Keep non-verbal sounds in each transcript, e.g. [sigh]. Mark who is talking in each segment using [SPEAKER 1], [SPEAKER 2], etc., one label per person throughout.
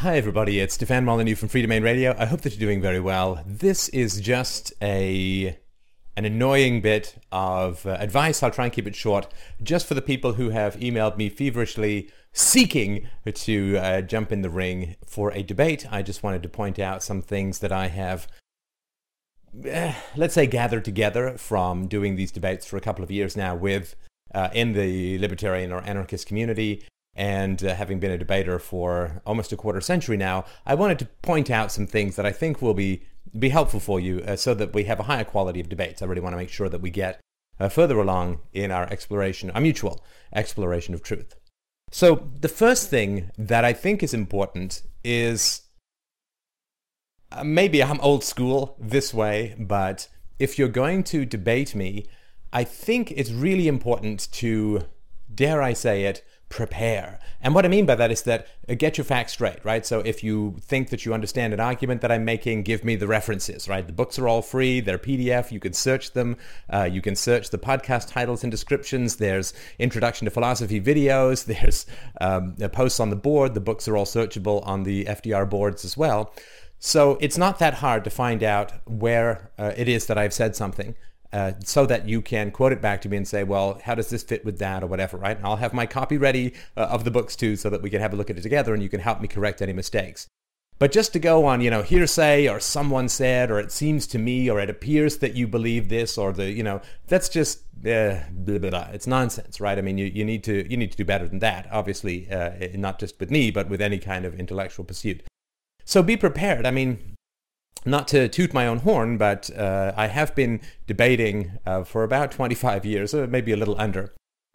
[SPEAKER 1] Hi, everybody. It's Stefan Molyneux from Freedomain Radio. I hope that you're doing very well. This is just a an annoying bit of uh, advice. I'll try and keep it short, just for the people who have emailed me feverishly seeking to uh, jump in the ring for a debate. I just wanted to point out some things that I have, uh, let's say, gathered together from doing these debates for a couple of years now with uh, in the libertarian or anarchist community and uh, having been a debater for almost a quarter century now, I wanted to point out some things that I think will be be helpful for you uh, so that we have a higher quality of debates. I really want to make sure that we get uh, further along in our exploration, our mutual exploration of truth. So the first thing that I think is important is uh, maybe I'm old school this way, but if you're going to debate me, I think it's really important to, dare I say it, prepare. And what I mean by that is that uh, get your facts straight, right? So if you think that you understand an argument that I'm making, give me the references, right? The books are all free, they're PDF, you can search them, uh, you can search the podcast titles and descriptions, there's introduction to philosophy videos, [laughs] there's um, posts on the board, the books are all searchable on the FDR boards as well. So it's not that hard to find out where uh, it is that I've said something uh, so that you can quote it back to me and say, well, how does this fit with that or whatever, right? And I'll have my copy ready uh, of the books too so that we can have a look at it together and you can help me correct any mistakes. But just to go on, you know, hearsay or someone said or it seems to me or it appears that you believe this or the, you know, that's just uh, blah, blah, blah. it's nonsense, right? I mean, you, you need to you need to do better than that, obviously, uh, not just with me, but with any kind of intellectual pursuit. So be prepared. I mean, not to toot my own horn, but uh, I have been debating uh, for about 25 years, or maybe a little under.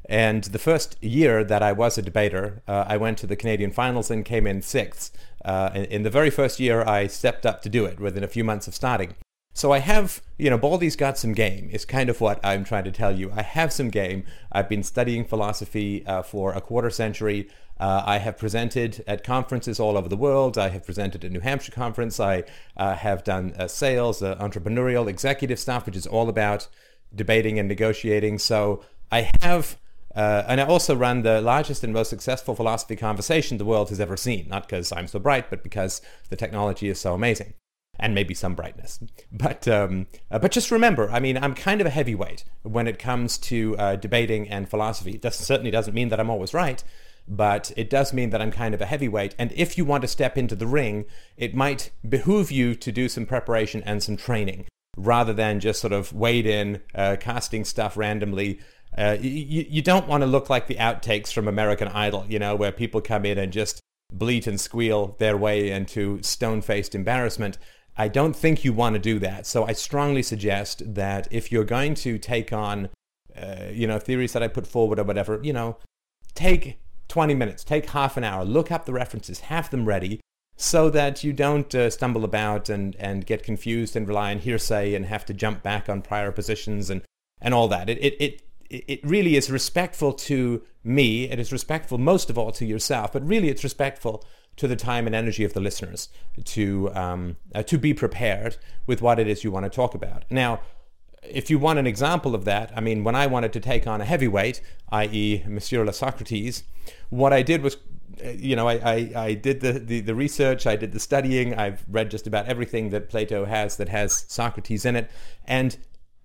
[SPEAKER 1] And the first year that I was a debater, uh, I went to the Canadian finals and came in sixth. Uh, in, the very first year, I stepped up to do it within a few months of starting. So I have, you know, Baldy's got some game, is kind of what I'm trying to tell you. I have some game. I've been studying philosophy uh, for a quarter century. Uh, I have presented at conferences all over the world. I have presented at New Hampshire conference. I uh, have done uh, sales, uh, entrepreneurial, executive stuff, which is all about debating and negotiating. So I have, uh, and I also run the largest and most successful philosophy conversation the world has ever seen. Not because I'm so bright, but because the technology is so amazing and maybe some brightness. But um, uh, but just remember, I mean, I'm kind of a heavyweight when it comes to uh, debating and philosophy. It certainly doesn't mean that I'm always right, but it does mean that I'm kind of a heavyweight. And if you want to step into the ring, it might behoove you to do some preparation and some training rather than just sort of wade in, uh, casting stuff randomly. Uh, you, you don't want to look like the outtakes from American Idol, you know, where people come in and just bleat and squeal their way into stone-faced embarrassment. I don't think you want to do that. So I strongly suggest that if you're going to take on, uh, you know, theories that I put forward or whatever, you know, take 20 minutes, take half an hour, look up the references, have them ready so that you don't uh, stumble about and, and get confused and rely on hearsay and have to jump back on prior positions and, and all that. It, it, it, it really is respectful to me. It is respectful most of all to yourself, but really it's respectful to the time and energy of the listeners to um, uh, to be prepared with what it is you want to talk about. Now, if you want an example of that, I mean, when I wanted to take on a heavyweight, i.e., Monsieur Le Socrates, what I did was, uh, you know, I, I, I did the, the, the, research, I did the studying, I've read just about everything that Plato has that has Socrates in it, and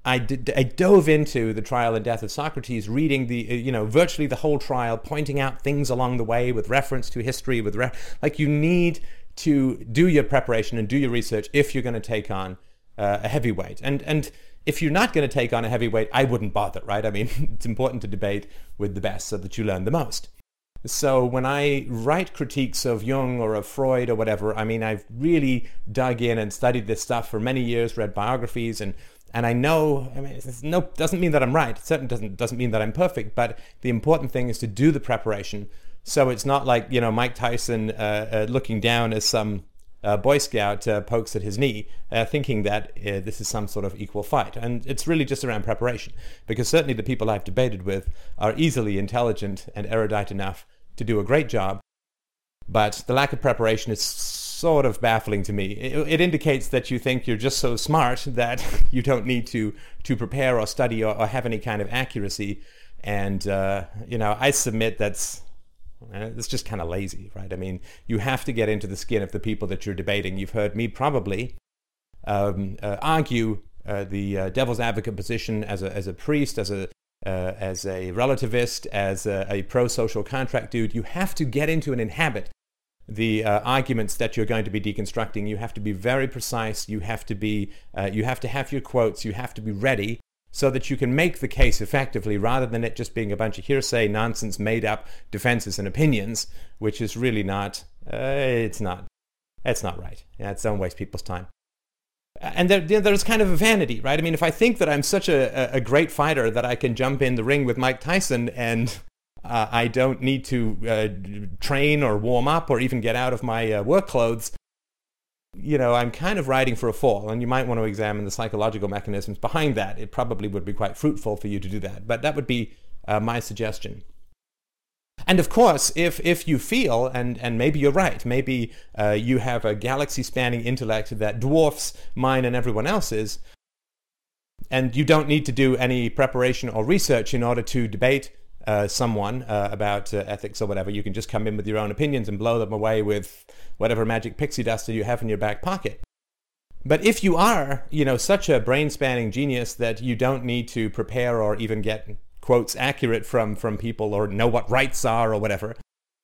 [SPEAKER 1] I, did, I dove into the trial and death of Socrates, reading the, uh, you know, virtually the whole trial, pointing out things along the way with reference to history, with re- like you need to do your preparation and do your research if you're going to take on uh, a heavyweight. And and if you're not going to take on a heavyweight, I wouldn't bother, right? I mean, [laughs] it's important to debate with the best so that you learn the most. So when I write critiques of Jung or of Freud or whatever, I mean, I've really dug in and studied this stuff for many years, read biographies and and I know, I mean, it's no doesn't mean that I'm right. It certainly doesn't doesn't mean that I'm perfect. But the important thing is to do the preparation. So it's not like you know Mike Tyson uh, uh, looking down as some uh, Boy Scout uh, pokes at his knee, uh, thinking that uh, this is some sort of equal fight. And it's really just around preparation, because certainly the people I've debated with are easily intelligent and erudite enough to do a great job. But the lack of preparation is sort of baffling to me. It, it, indicates that you think you're just so smart that [laughs] you don't need to to prepare or study or, or have any kind of accuracy. And uh, you know, I submit that's And it's just kind of lazy, right? I mean, you have to get into the skin of the people that you're debating. You've heard me probably um, uh, argue uh, the uh, devil's advocate position as a, as a priest, as a, uh, as a relativist, as a, a pro-social contract dude. You have to get into and inhabit the uh, arguments that you're going to be deconstructing. You have to be very precise. You have to be, uh, you have to have your quotes. You have to be ready so that you can make the case effectively rather than it just being a bunch of hearsay, nonsense, made up defenses and opinions, which is really not, uh, it's not, it's not right. It's don't waste people's time. And there, there's kind of a vanity, right? I mean, if I think that I'm such a, a great fighter that I can jump in the ring with Mike Tyson and uh, I don't need to uh, train or warm up or even get out of my uh, work clothes, you know, I'm kind of riding for a fall, and you might want to examine the psychological mechanisms behind that. It probably would be quite fruitful for you to do that, but that would be uh, my suggestion. And of course, if, if you feel, and, and maybe you're right, maybe uh, you have a galaxy spanning intellect that dwarfs mine and everyone else's, and you don't need to do any preparation or research in order to debate uh, someone uh, about uh, ethics or whatever, you can just come in with your own opinions and blow them away with whatever magic pixie dust that you have in your back pocket. But if you are, you know, such a brain-spanning genius that you don't need to prepare or even get quotes accurate from from people or know what rights are or whatever,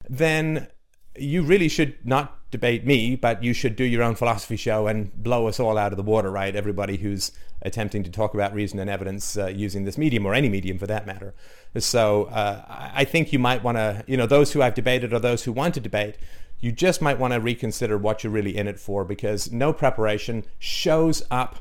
[SPEAKER 1] then you really should not debate me, but you should do your own philosophy show and blow us all out of the water, right? Everybody who's attempting to talk about reason and evidence uh, using this medium or any medium for that matter. So uh, I think you might want to, you know, those who I've debated or those who want to debate, you just might want to reconsider what you're really in it for because no preparation shows up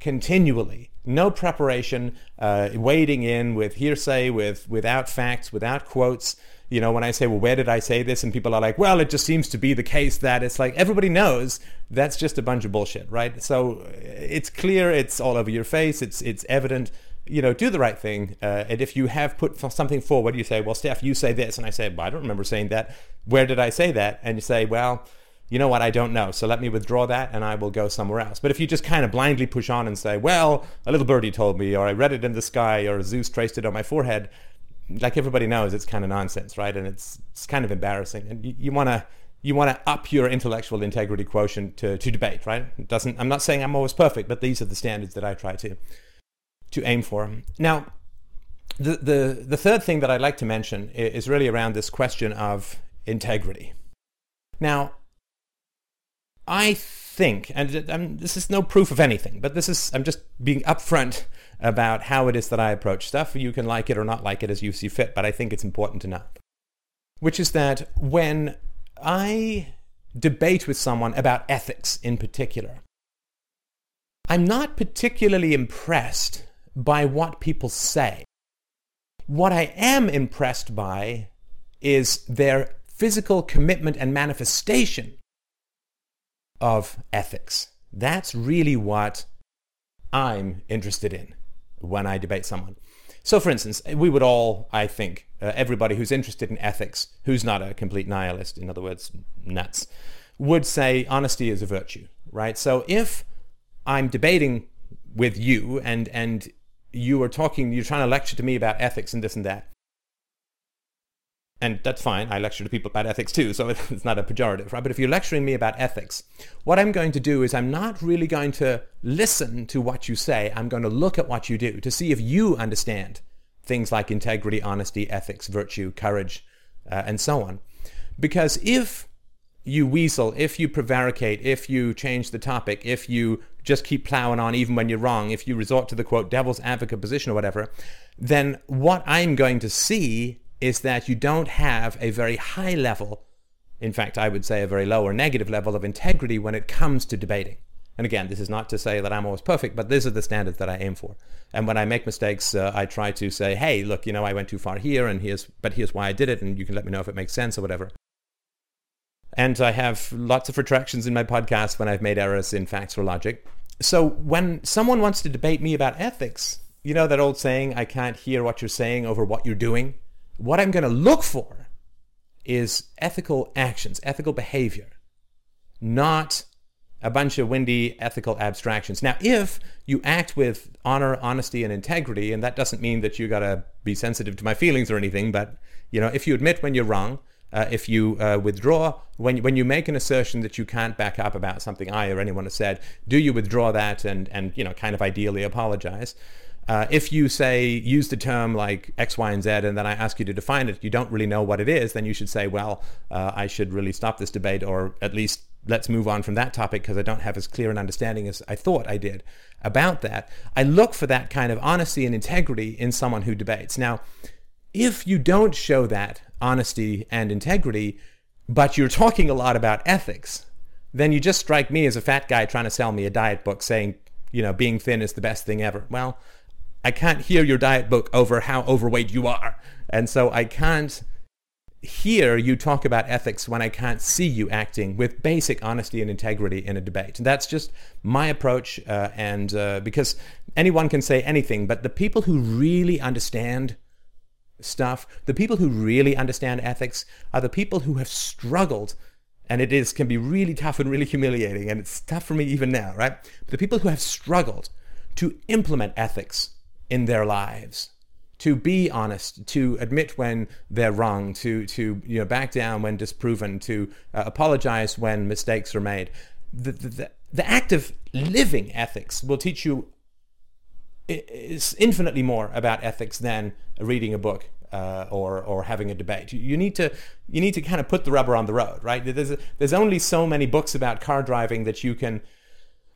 [SPEAKER 1] continually. No preparation, uh, wading in with hearsay, with without facts, without quotes you know, when I say, well, where did I say this? And people are like, well, it just seems to be the case that it's like everybody knows that's just a bunch of bullshit, right? So it's clear, it's all over your face, it's it's evident. You know, do the right thing. Uh, and if you have put something forward, you say, well, Steph, you say this. And I say, well, I don't remember saying that. Where did I say that? And you say, well, you know what, I don't know. So let me withdraw that and I will go somewhere else. But if you just kind of blindly push on and say, well, a little birdie told me, or I read it in the sky, or Zeus traced it on my forehead, like everybody knows, it's kind of nonsense, right? And it's it's kind of embarrassing. And you want to you want to up your intellectual integrity quotient to, to debate, right? It doesn't. I'm not saying I'm always perfect, but these are the standards that I try to to aim for. Now, the the the third thing that I'd like to mention is really around this question of integrity. Now, I think, and I'm, this is no proof of anything, but this is I'm just being upfront about how it is that I approach stuff. You can like it or not like it as you see fit, but I think it's important to know. Which is that when I debate with someone about ethics in particular, I'm not particularly impressed by what people say. What I am impressed by is their physical commitment and manifestation of ethics. That's really what I'm interested in when I debate someone. So, for instance, we would all, I think, uh, everybody who's interested in ethics, who's not a complete nihilist, in other words, nuts, would say honesty is a virtue, right? So, if I'm debating with you and and you are talking, you're trying to lecture to me about ethics and this and that, and that's fine. I lecture to people about ethics too, so [laughs] it's not a pejorative, right? But if you're lecturing me about ethics, what I'm going to do is I'm not really going to listen to what you say. I'm going to look at what you do to see if you understand things like integrity, honesty, ethics, virtue, courage, uh, and so on. Because if you weasel, if you prevaricate, if you change the topic, if you just keep plowing on even when you're wrong, if you resort to the quote devil's advocate position or whatever, then what I'm going to see is that you don't have a very high level, in fact, I would say a very low or negative level of integrity when it comes to debating. And again, this is not to say that I'm always perfect, but these are the standards that I aim for. And when I make mistakes, uh, I try to say, hey, look, you know, I went too far here, and here's, but here's why I did it, and you can let me know if it makes sense or whatever. And I have lots of retractions in my podcast when I've made errors in facts or logic. So when someone wants to debate me about ethics, you know that old saying, I can't hear what you're saying over what you're doing? What I'm going to look for is ethical actions, ethical behavior, not a bunch of windy ethical abstractions. Now, if you act with honor, honesty, and integrity, and that doesn't mean that you got to be sensitive to my feelings or anything, but you know, if you admit when you're wrong, uh, if you uh, withdraw, when, when you make an assertion that you can't back up about something I or anyone has said, do you withdraw that and, and you know, kind of ideally apologize? Uh, if you say use the term like X, Y, and Z, and then I ask you to define it, you don't really know what it is, then you should say, well, uh, I should really stop this debate, or at least let's move on from that topic because I don't have as clear an understanding as I thought I did about that. I look for that kind of honesty and integrity in someone who debates. Now, if you don't show that honesty and integrity, but you're talking a lot about ethics, then you just strike me as a fat guy trying to sell me a diet book saying, you know, being thin is the best thing ever. Well, I can't hear your diet book over how overweight you are. And so I can't hear you talk about ethics when I can't see you acting with basic honesty and integrity in a debate. And that's just my approach. Uh, and uh, because anyone can say anything, but the people who really understand stuff, the people who really understand ethics are the people who have struggled and it is can be really tough and really humiliating and it's tough for me even now right but the people who have struggled to implement ethics in their lives to be honest, to admit when they're wrong, to to you know back down when disproven, to uh, apologize when mistakes are made. The, the, the act of living ethics will teach you is infinitely more about ethics than reading a book uh, or or having a debate. You need to you need to kind of put the rubber on the road, right? There's there's only so many books about car driving that you can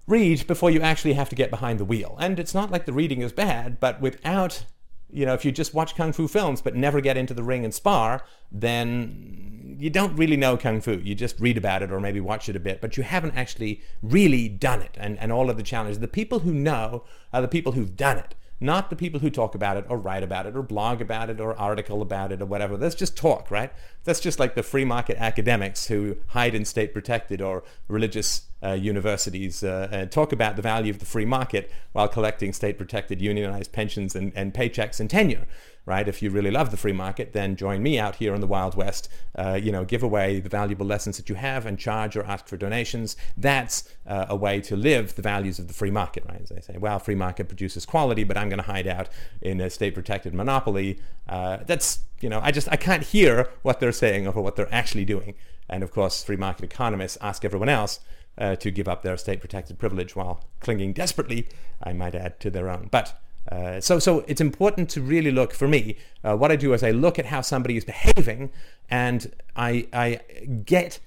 [SPEAKER 1] read before you actually have to get behind the wheel. And it's not like the reading is bad, but without, you know, if you just watch kung fu films but never get into the ring and spar, then you don't really know kung fu. You just read about it or maybe watch it a bit, but you haven't actually really done it. And, and all of the challenges. The people who know are the people who've done it not the people who talk about it or write about it or blog about it or article about it or whatever. That's just talk, right? That's just like the free market academics who hide in state protected or religious uh, universities uh, and talk about the value of the free market while collecting state protected unionized pensions and, and paychecks and tenure right? If you really love the free market, then join me out here in the Wild West. Uh, you know, give away the valuable lessons that you have and charge or ask for donations. That's uh, a way to live the values of the free market, right? As they say, well, free market produces quality, but I'm going to hide out in a state-protected monopoly. Uh, that's, you know, I just I can't hear what they're saying or what they're actually doing. And of course, free market economists ask everyone else. Uh, to give up their state protected privilege while clinging desperately, I might add, to their own. But uh, so, so it's important to really look for me. Uh, what I do is I look at how somebody is behaving, and I, I get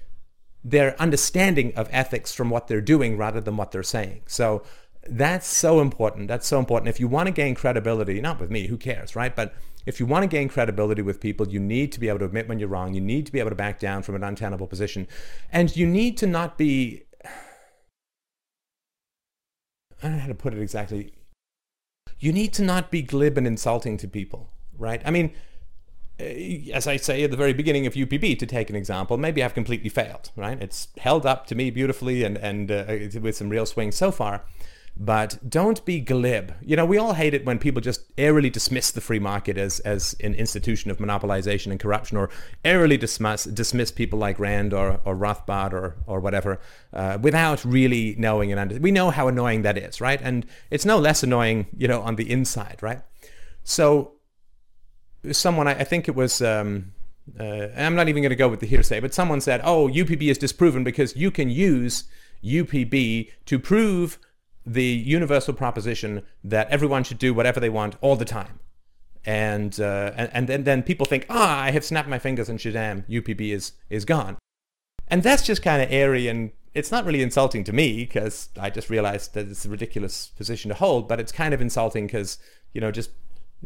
[SPEAKER 1] their understanding of ethics from what they're doing rather than what they're saying. So that's so important. That's so important. If you want to gain credibility, not with me, who cares, right? But if you want to gain credibility with people, you need to be able to admit when you're wrong. You need to be able to back down from an untenable position, and you need to not be. [sighs] I don't know how to put it exactly you need to not be glib and insulting to people, right? I mean, eh, as I say at the very beginning of UPB, to take an example, maybe I've completely failed, right? It's held up to me beautifully and, and uh, with some real swing so far but don't be glib. You know, we all hate it when people just airily dismiss the free market as, as an institution of monopolization and corruption, or airily dismiss, dismiss people like Rand or, or Rothbard or, or whatever uh, without really knowing and under- we know how annoying that is, right? And it's no less annoying, you know, on the inside, right? So someone, I, I think it was, um, uh, I'm not even going to go with the hearsay, but someone said, oh, UPB is disproven because you can use UPB to prove the universal proposition that everyone should do whatever they want all the time. And, uh, and, and then, then people think, ah, I have snapped my fingers and Shazam, UPB is, is gone. And that's just kind of airy and it's not really insulting to me because I just realized that it's a ridiculous position to hold, but it's kind of insulting because, you know, just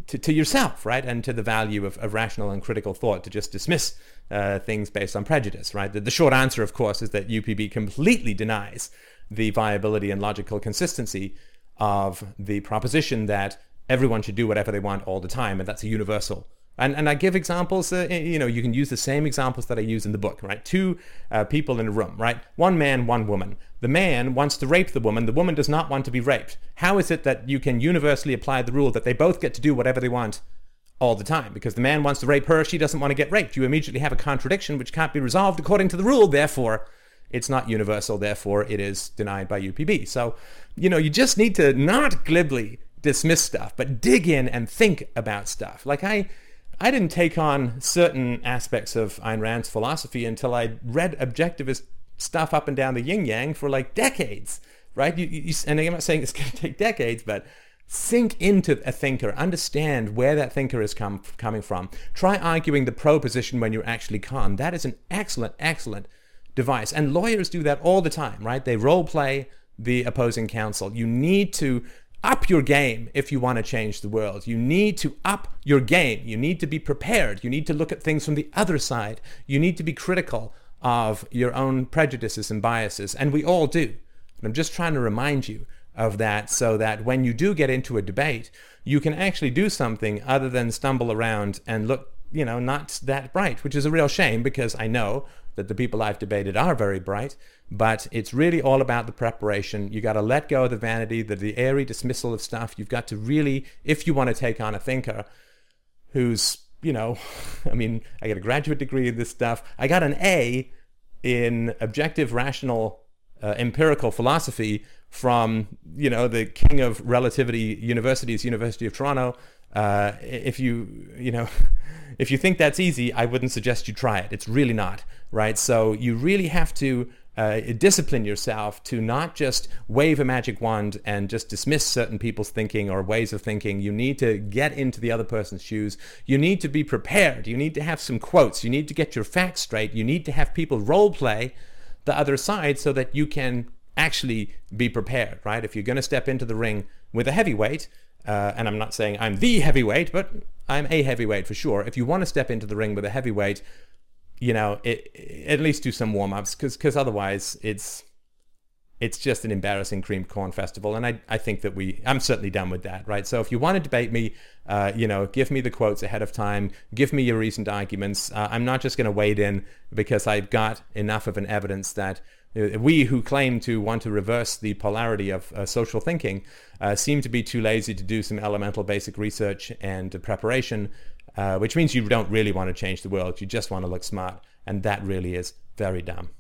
[SPEAKER 1] to, to yourself, right? And to the value of, of rational and critical thought to just dismiss uh, things based on prejudice, right? The, the short answer, of course, is that UPB completely denies the viability and logical consistency of the proposition that everyone should do whatever they want all the time, and that's a universal. And, and I give examples, uh, you know, you can use the same examples that I use in the book, right? Two uh, people in a room, right? One man, one woman. The man wants to rape the woman. The woman does not want to be raped. How is it that you can universally apply the rule that they both get to do whatever they want all the time? Because the man wants to rape her, she doesn't want to get raped. You immediately have a contradiction which can't be resolved according to the rule. Therefore, it's not universal, therefore it is denied by UPB. So, you know, you just need to not glibly dismiss stuff, but dig in and think about stuff. Like I, I didn't take on certain aspects of Ayn Rand's philosophy until I read objectivist stuff up and down the yin yang for like decades, right? You, you, and I'm not saying it's [laughs] going to take decades, but sink into a thinker, understand where that thinker is come, coming from. Try arguing the pro position when you actually can't. That is an excellent, excellent device. And lawyers do that all the time, right? They role play the opposing counsel. You need to up your game if you want to change the world. You need to up your game. You need to be prepared. You need to look at things from the other side. You need to be critical of your own prejudices and biases. And we all do. And I'm just trying to remind you of that so that when you do get into a debate, you can actually do something other than stumble around and look, you know, not that bright, which is a real shame because I know that the people I've debated are very bright, but it's really all about the preparation. You got to let go of the vanity, the, the airy dismissal of stuff. You've got to really, if you want to take on a thinker who's, you know, [laughs] I mean, I got a graduate degree in this stuff. I got an A in objective, rational, uh, empirical philosophy from, you know, the king of relativity universities, University of Toronto. Uh, if you, you know, [laughs] if you think that's easy, I wouldn't suggest you try it. It's really not, right? So you really have to uh, discipline yourself to not just wave a magic wand and just dismiss certain people's thinking or ways of thinking. You need to get into the other person's shoes. You need to be prepared. You need to have some quotes. You need to get your facts straight. You need to have people role play the other side so that you can actually be prepared, right? If you're going to step into the ring with a heavyweight, uh, and I'm not saying I'm the heavyweight, but I'm a heavyweight for sure. If you want to step into the ring with a heavyweight, you know, it, at least do some warm ups because because otherwise it's it's just an embarrassing cream corn festival. And I, I think that we, I'm certainly done with that, right? So if you want to debate me, uh, you know, give me the quotes ahead of time, give me your recent arguments. Uh, I'm not just going to wade in because I've got enough of an evidence that uh, we who claim to want to reverse the polarity of uh, social thinking uh, seem to be too lazy to do some elemental basic research and preparation, uh, which means you don't really want to change the world. You just want to look smart. And that really is very dumb.